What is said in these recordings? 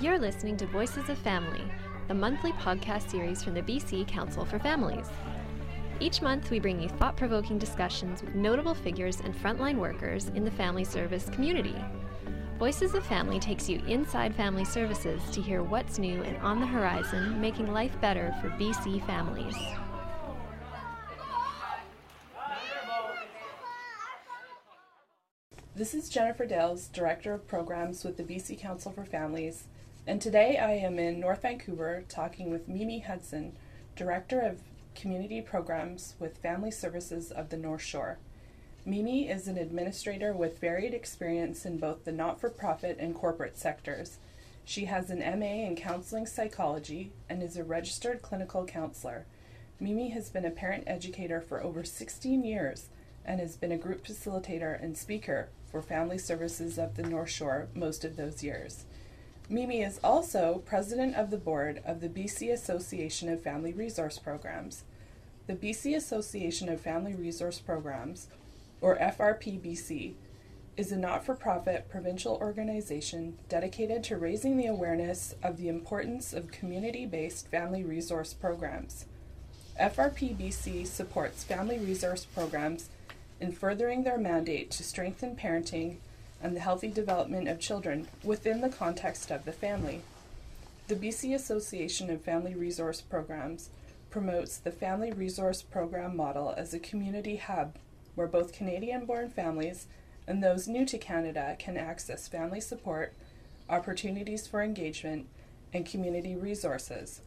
You're listening to Voices of Family, the monthly podcast series from the BC Council for Families. Each month, we bring you thought provoking discussions with notable figures and frontline workers in the family service community. Voices of Family takes you inside family services to hear what's new and on the horizon, making life better for BC families. This is Jennifer Dales, Director of Programs with the BC Council for Families, and today I am in North Vancouver talking with Mimi Hudson, Director of Community Programs with Family Services of the North Shore. Mimi is an administrator with varied experience in both the not for profit and corporate sectors. She has an MA in counseling psychology and is a registered clinical counselor. Mimi has been a parent educator for over 16 years and has been a group facilitator and speaker for Family Services of the North Shore most of those years. Mimi is also president of the board of the BC Association of Family Resource Programs. The BC Association of Family Resource Programs, or FRPBC, is a not for profit provincial organization dedicated to raising the awareness of the importance of community based family resource programs. FRPBC supports family resource programs in furthering their mandate to strengthen parenting and the healthy development of children within the context of the family. The BC Association of Family Resource Programs promotes the Family Resource Program model as a community hub where both Canadian born families and those new to Canada can access family support, opportunities for engagement, and community resources.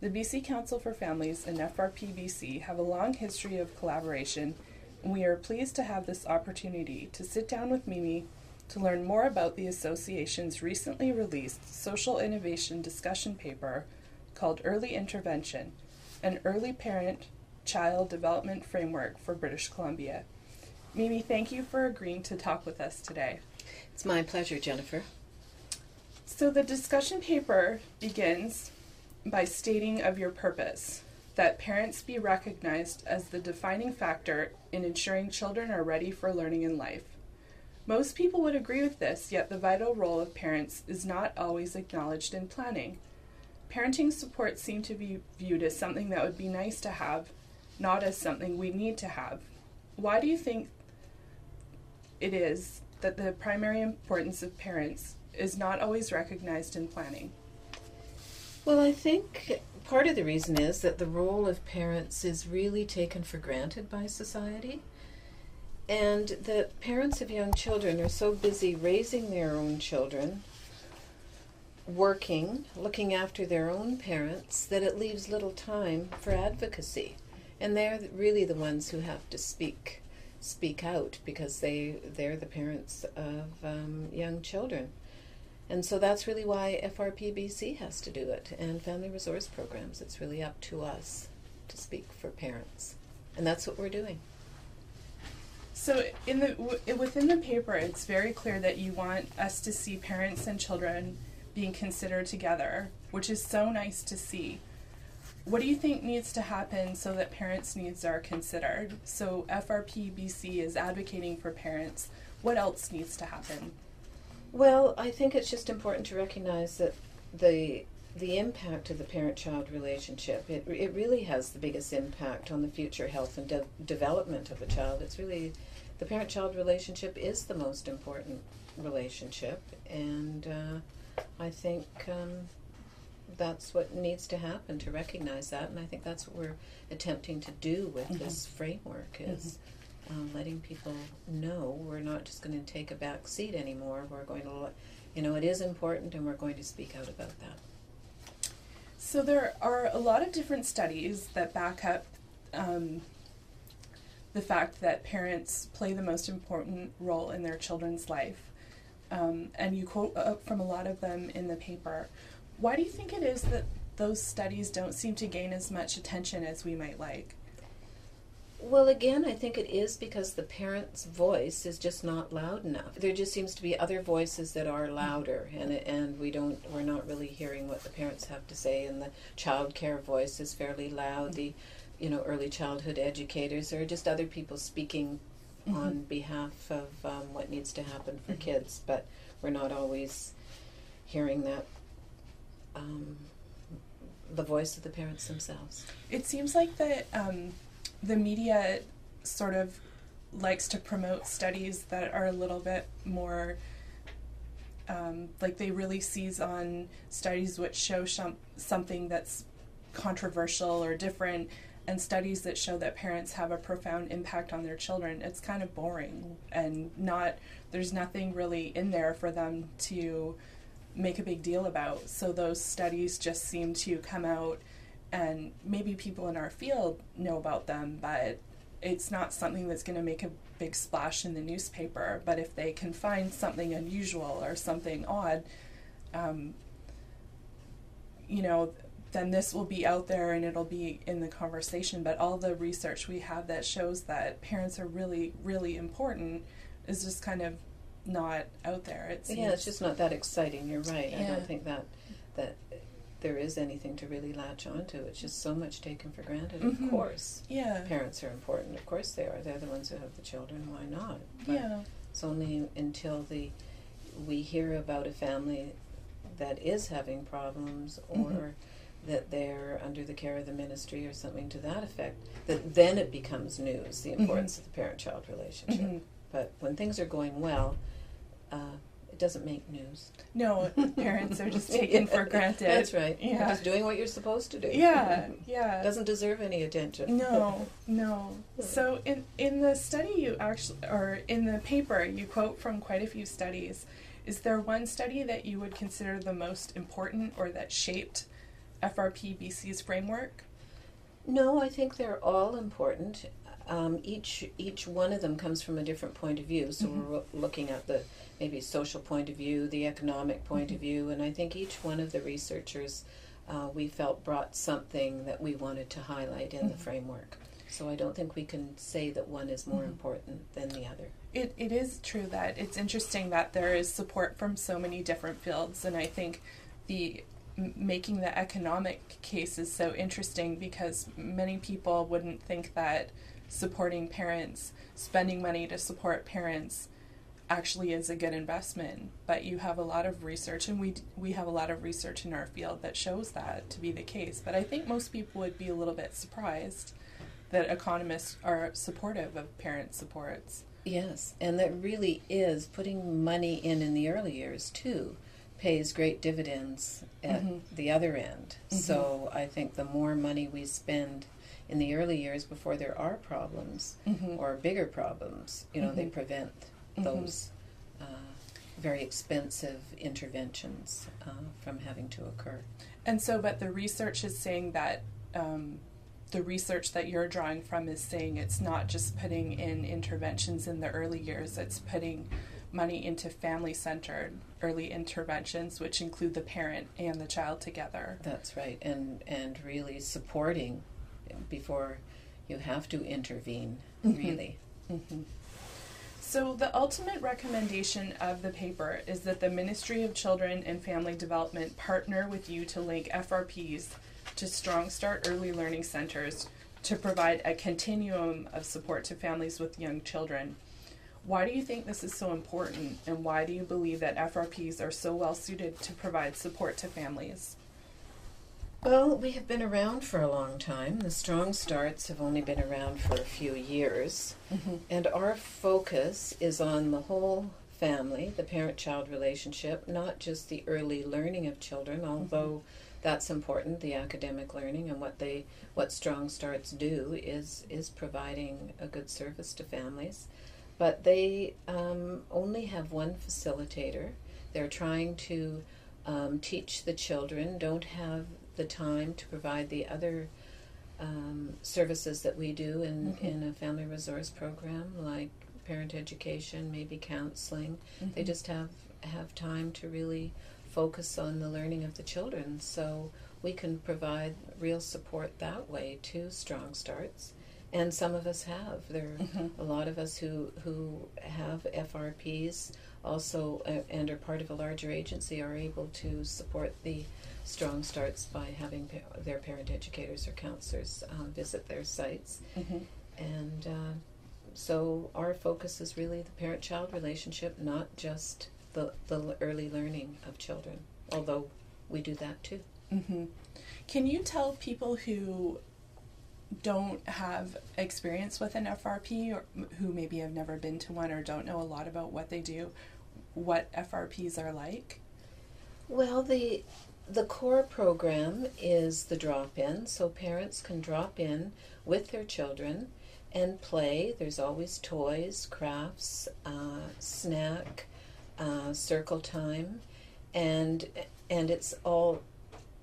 The BC Council for Families and FRPBC have a long history of collaboration and we are pleased to have this opportunity to sit down with Mimi to learn more about the association's recently released social innovation discussion paper called Early Intervention An Early Parent Child Development Framework for British Columbia. Mimi, thank you for agreeing to talk with us today. It's my pleasure, Jennifer. So, the discussion paper begins by stating of your purpose that parents be recognized as the defining factor in ensuring children are ready for learning in life. Most people would agree with this, yet the vital role of parents is not always acknowledged in planning. Parenting support seem to be viewed as something that would be nice to have, not as something we need to have. Why do you think it is that the primary importance of parents is not always recognized in planning? Well, I think part of the reason is that the role of parents is really taken for granted by society. And the parents of young children are so busy raising their own children, working, looking after their own parents, that it leaves little time for advocacy. And they're really the ones who have to speak speak out because they they're the parents of um, young children. And so that's really why FRPBC has to do it and family resource programs. It's really up to us to speak for parents. And that's what we're doing. So in the w- within the paper it's very clear that you want us to see parents and children being considered together, which is so nice to see. What do you think needs to happen so that parents' needs are considered? So FRPBC is advocating for parents. What else needs to happen? Well, I think it's just important to recognize that the the impact of the parent-child relationship it, it really has the biggest impact on the future health and de- development of a child it's really the parent-child relationship is the most important relationship and uh, i think um, that's what needs to happen to recognize that and i think that's what we're attempting to do with mm-hmm. this framework is mm-hmm um, letting people know we're not just going to take a back seat anymore. We're going to, you know, it is important, and we're going to speak out about that. So there are a lot of different studies that back up um, the fact that parents play the most important role in their children's life, um, and you quote uh, from a lot of them in the paper. Why do you think it is that those studies don't seem to gain as much attention as we might like? Well, again, I think it is because the parent's voice is just not loud enough. There just seems to be other voices that are louder, and and we don't we're not really hearing what the parents have to say. And the child care voice is fairly loud. The you know early childhood educators or just other people speaking mm-hmm. on behalf of um, what needs to happen for mm-hmm. kids, but we're not always hearing that um, the voice of the parents themselves. It seems like that um, the media sort of likes to promote studies that are a little bit more um, like they really seize on studies which show shum- something that's controversial or different and studies that show that parents have a profound impact on their children. It's kind of boring and not there's nothing really in there for them to make a big deal about. So those studies just seem to come out and maybe people in our field know about them but it's not something that's going to make a big splash in the newspaper. But if they can find something unusual or something odd, um, you know, then this will be out there and it'll be in the conversation. But all the research we have that shows that parents are really, really important is just kind of not out there. It's yeah, it's just not that exciting. You're right. I don't think that that there is anything to really latch onto. It's just so much taken for granted. Mhm. Of course, yeah, parents are important. Of course, they are. They're the ones who have the children. Why not? But yeah, It's only until the we hear about a family that is having problems or Mhm. that they're under the care of the ministry or something to that effect that then it becomes news the importance of the parent-child relationship. Mhm. But when things are going well, uh, it doesn't make news. No, parents are just taken for granted. That's right. You're Yeah. just doing what you're supposed to do. Yeah, yeah. Doesn't deserve any attention. No, no. So in in the study you actually or in the paper you quote from quite a few studies. Is there one study that you would consider the most important or that shaped FRP BC's framework? No, I think they're all important. Um, each each one of them comes from a different point of view. So Mhm. we're looking at the maybe social point of view, the economic point of view, and I think each one of the researchers uh, we felt brought something that we wanted to highlight in the Mhm. framework. So I don't think we can say that one is more Mhm. important than the other. It it is true that it's interesting that there is support from so many different fields, and I think the making the economic case is so interesting because many people wouldn't think that supporting parents, spending money to support parents, actually is a good investment. But you have a lot of research, and we we have a lot of research in our field that shows that to be the case. But I think most people would be a little bit surprised that economists are supportive of parent supports. Yes, and that really is putting money in in the early years too pays great dividends at Mhm. the other end. Mhm. So I think the more money we spend in the early years before there are problems Mm-hmm. or bigger problems, you know, they Mhm. prevent Mhm. those uh, very expensive interventions uh, from having to occur. And so, but the research is saying that um, the research that you're drawing from is saying it's not just putting in interventions in the early years, it's putting money into family centered early interventions, which include the parent and the child together. That's right, and and really supporting before you have to intervene. Mhm. Really, hmm So, the ultimate recommendation of the paper is that the Ministry of Children and Family Development partner with you to link FRPs to Strong Start Early Learning Centers to provide a continuum of support to families with young children. Why do you think this is so important, and why do you believe that FRPs are so well suited to provide support to families? Well, we have been around for a long time. The Strong Starts have only been around for a few years. Mm-hmm. And our focus is on the whole family, the parent child relationship, not just the early learning of children, although that's important, the academic learning and what they what Strong Starts do is is providing a good service to families. But they um, only have one facilitator. They're trying to um, teach the children, don't have the time to provide the other um, services that we do in, Mhm. in a family resource program, like parent education, maybe counseling. They Mhm. just have have time to really focus on the learning of the children. So we can provide real support that way to Strong Starts. And some of us have. There are Mhm. a lot of us who who have FRPs also uh, and are part of a larger agency are able to support the Strong Starts by having pa- their parent educators or counselors um, visit their sites. Mhm. And uh, so our focus is really the parent child relationship, not just the, the early learning of children, although we do that too. Mm-hmm. Can you tell people who don't have experience with an FRP or who maybe have never been to one or don't know a lot about what they do, what FRPs are like? Well, the the core program is the drop in, so parents can drop in with their children and play. There's always toys, crafts, uh, snack, uh, circle time, and and it's all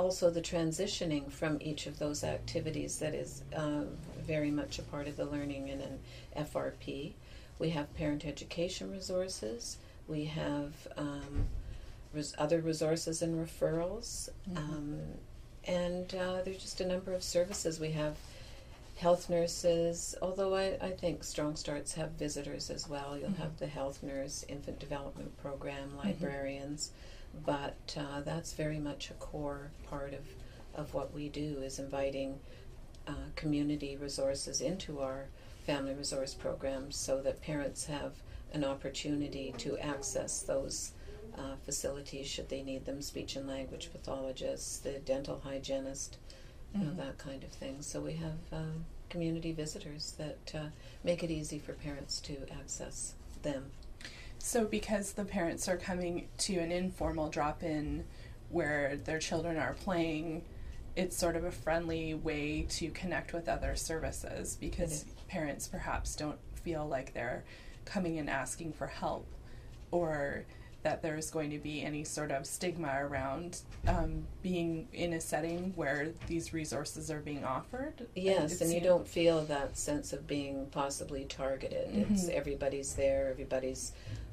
also the transitioning from each of those activities that is uh, very much a part of the learning in an FRP. We have parent education resources. We have um, res- other resources and referrals. Mhm. Um, and uh, there's just a number of services. We have health nurses, although I, I think Strong Starts have visitors as well. You'll Mhm. have the health nurse, infant development program, librarians, but uh, that's very much a core part of, of what we do is inviting uh, community resources into our family resource programs so that parents have an opportunity to access those uh, facilities should they need them speech and language pathologists the dental hygienist you know Mhm. that kind of thing so we have um, community visitors that uh, make it easy for parents to access them So, because the parents are coming to an informal drop in where their children are playing, it's sort of a friendly way to connect with other services because parents perhaps don't feel like they're coming and asking for help or that there's going to be any sort of stigma around um, being in a setting where these resources are being offered. Yes, and you don't feel that sense of being possibly targeted. It's Mhm. everybody's there, everybody's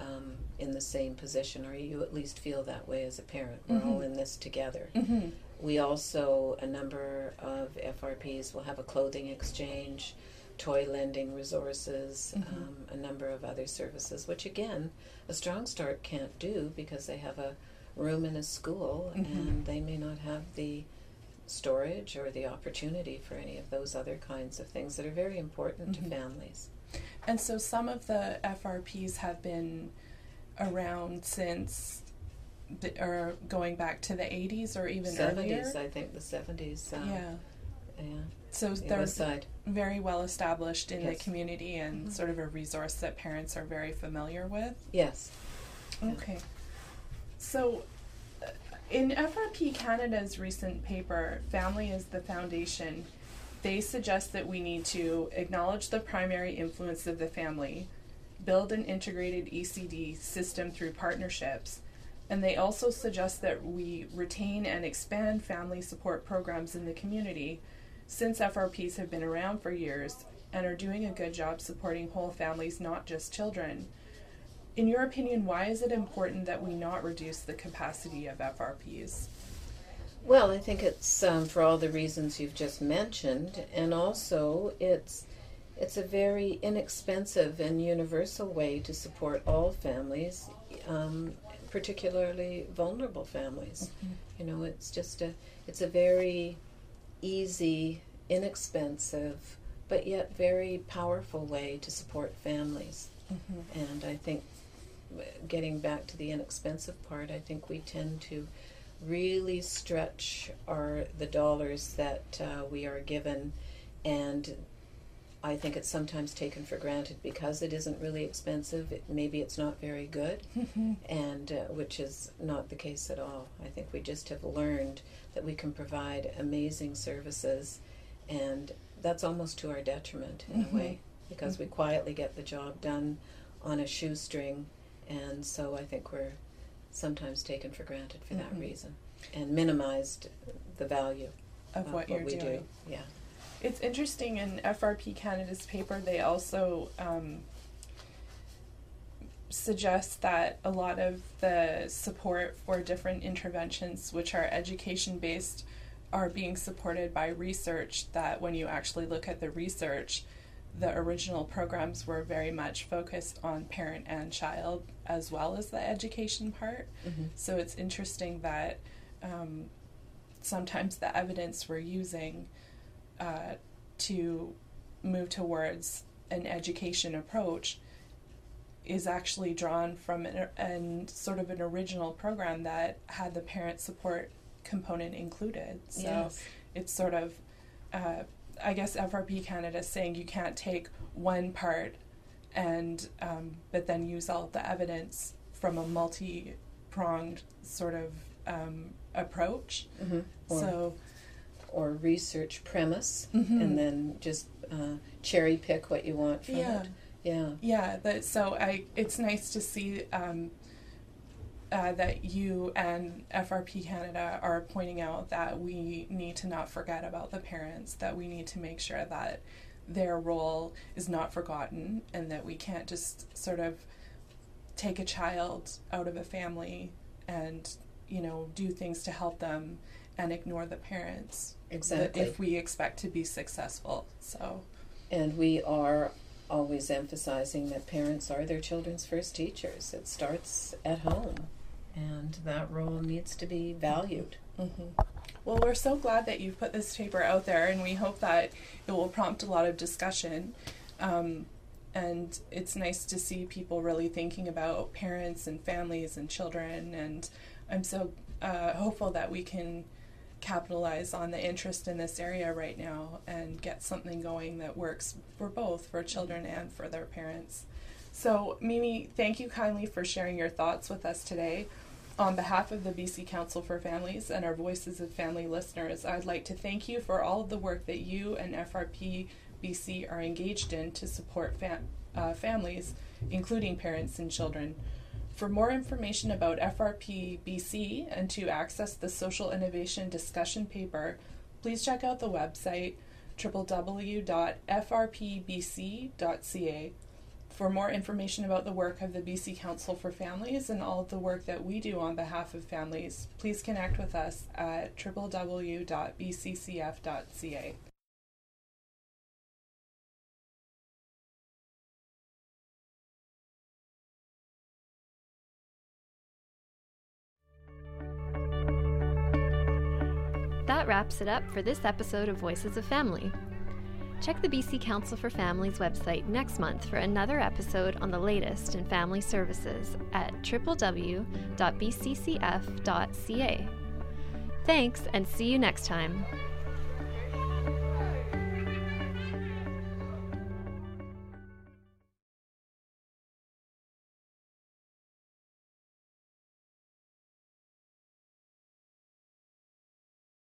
um, in the same position, or you at least feel that way as a parent. We're all Mhm. in this together. Mhm. We also, a number of FRPs will have a clothing exchange, toy lending resources, Mhm. um, a number of other services, which again, a Strong Start can't do because they have a room in a school Mhm. and they may not have the storage or the opportunity for any of those other kinds of things that are very important to families. And so some of the FRPs have been around since, the, or going back to the 80s or even 70s, earlier. I think the 70s. Uh, yeah. yeah. So they're Side. very well established in Yes. the community and Mhm. sort of a resource that parents are very familiar with. Yes. Yeah. Okay. So, uh, in FRP Canada's recent paper, Family is the Foundation, they suggest that we need to acknowledge the primary influence of the family, build an integrated ECD system through partnerships, and they also suggest that we retain and expand family support programs in the community since FRPs have been around for years and are doing a good job supporting whole families, not just children. In your opinion, why is it important that we not reduce the capacity of FRPs? Well, I think it's um, for all the reasons you've just mentioned, and also it's it's a very inexpensive and universal way to support all families, um, particularly vulnerable families. You know, it's just a it's a very easy, inexpensive, but yet very powerful way to support families. Mm-hmm. And I think, getting back to the inexpensive part, I think we tend to really stretch our the dollars that uh, we are given, and I think it's sometimes taken for granted because it isn't really expensive. It, maybe it's not very good, and uh, which is not the case at all. I think we just have learned that we can provide amazing services, and that's almost to our detriment in Mhm. a way because we quietly get the job done on a shoestring, and so I think we're sometimes taken for granted for that Mhm. reason and minimized the value of of what, you're we doing. do. Yeah. It's interesting in FRP Canada's paper, they also um, suggest that a lot of the support for different interventions, which are education based, are being supported by research. That when you actually look at the research, the original programs were very much focused on parent and child as well as the education part. Mm-hmm. So it's interesting that um, sometimes the evidence we're using uh, to move towards an education approach is actually drawn from an, an sort of an original program that had the parent support component included. So Yes. it's sort of, uh, I guess FRP Canada is saying you can't take one part and, um, but then use all the evidence from a multi pronged sort of um, approach. Mhm. Or, So, or research premise, Mhm. and then just uh, cherry pick what you want from Yeah. it. Yeah. Yeah, that so I it's nice to see um, uh, that you and FRP Canada are pointing out that we need to not forget about the parents, that we need to make sure that their role is not forgotten, and that we can't just sort of take a child out of a family and you know do things to help them and ignore the parents Exactly. if we expect to be successful. So And we are always emphasizing that parents are their children's first teachers. It starts at home, and that role needs to be valued. hmm Well, we're so glad that you've put this paper out there, and we hope that it will prompt a lot of discussion. Um, and it's nice to see people really thinking about parents and families and children. And I'm so uh, hopeful that we can capitalize on the interest in this area right now and get something going that works for both for children and for their parents. So, Mimi, thank you kindly for sharing your thoughts with us today. On behalf of the BC Council for Families and our Voices of Family listeners, I'd like to thank you for all of the work that you and FRP BC are engaged in to support fam- uh, families, including parents and children. For more information about FRP BC and to access the Social Innovation Discussion Paper, please check out the website www.frpbc.ca. For more information about the work of the BC Council for Families and all of the work that we do on behalf of families, please connect with us at www.bccf.ca. That wraps it up for this episode of Voices of Family. Check the BC Council for Families website next month for another episode on the latest in family services at www.bccf.ca. Thanks and see you next time.